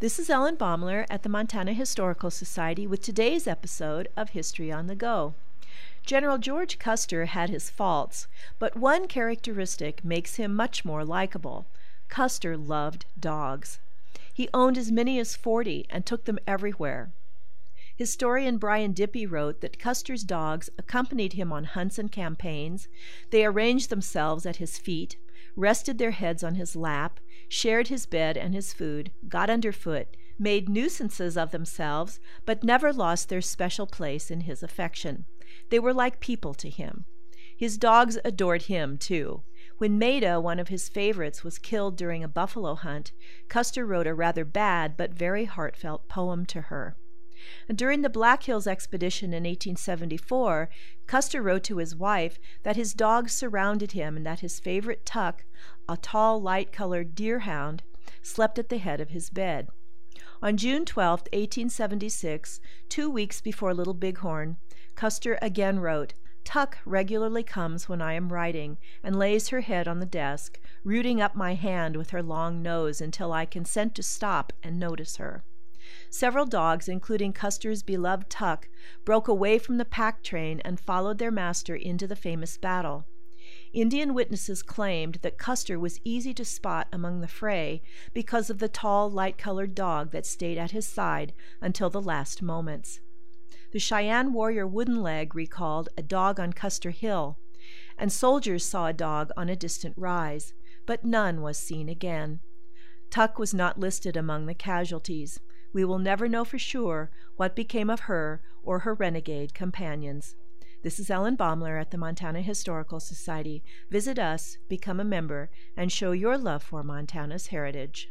This is Ellen Baumler at the Montana Historical Society with today's episode of History on the Go. General George Custer had his faults, but one characteristic makes him much more likable. Custer loved dogs. He owned as many as 40 and took them everywhere. Historian Brian Dippie wrote that Custer's dogs accompanied him on hunts and campaigns. They arranged themselves at his feet, rested their heads on his lap, shared his bed and his food, got underfoot, made nuisances of themselves, but never lost their special place in his affection. They were like people to him. His dogs adored him, too. When Maida, one of his favorites, was killed during a buffalo hunt, Custer wrote a rather bad but very heartfelt poem to her. During the Black Hills expedition in 1874, Custer wrote to his wife that his dogs surrounded him and that his favorite Tuck, a tall, light colored deerhound, slept at the head of his bed. On June 12, 1876, two weeks before Little Bighorn, Custer again wrote, Tuck regularly comes when I am writing and lays her head on the desk, rooting up my hand with her long nose until I consent to stop and notice her. Several dogs, including Custer's beloved Tuck, broke away from the pack train and followed their master into the famous battle. Indian witnesses claimed that Custer was easy to spot among the fray because of the tall, light colored dog that stayed at his side until the last moments. The Cheyenne warrior Wooden Leg recalled a dog on Custer Hill, and soldiers saw a dog on a distant rise, but none was seen again. Tuck was not listed among the casualties. We will never know for sure what became of her or her renegade companions. This is Ellen Baumler at the Montana Historical Society. Visit us, become a member, and show your love for Montana's heritage.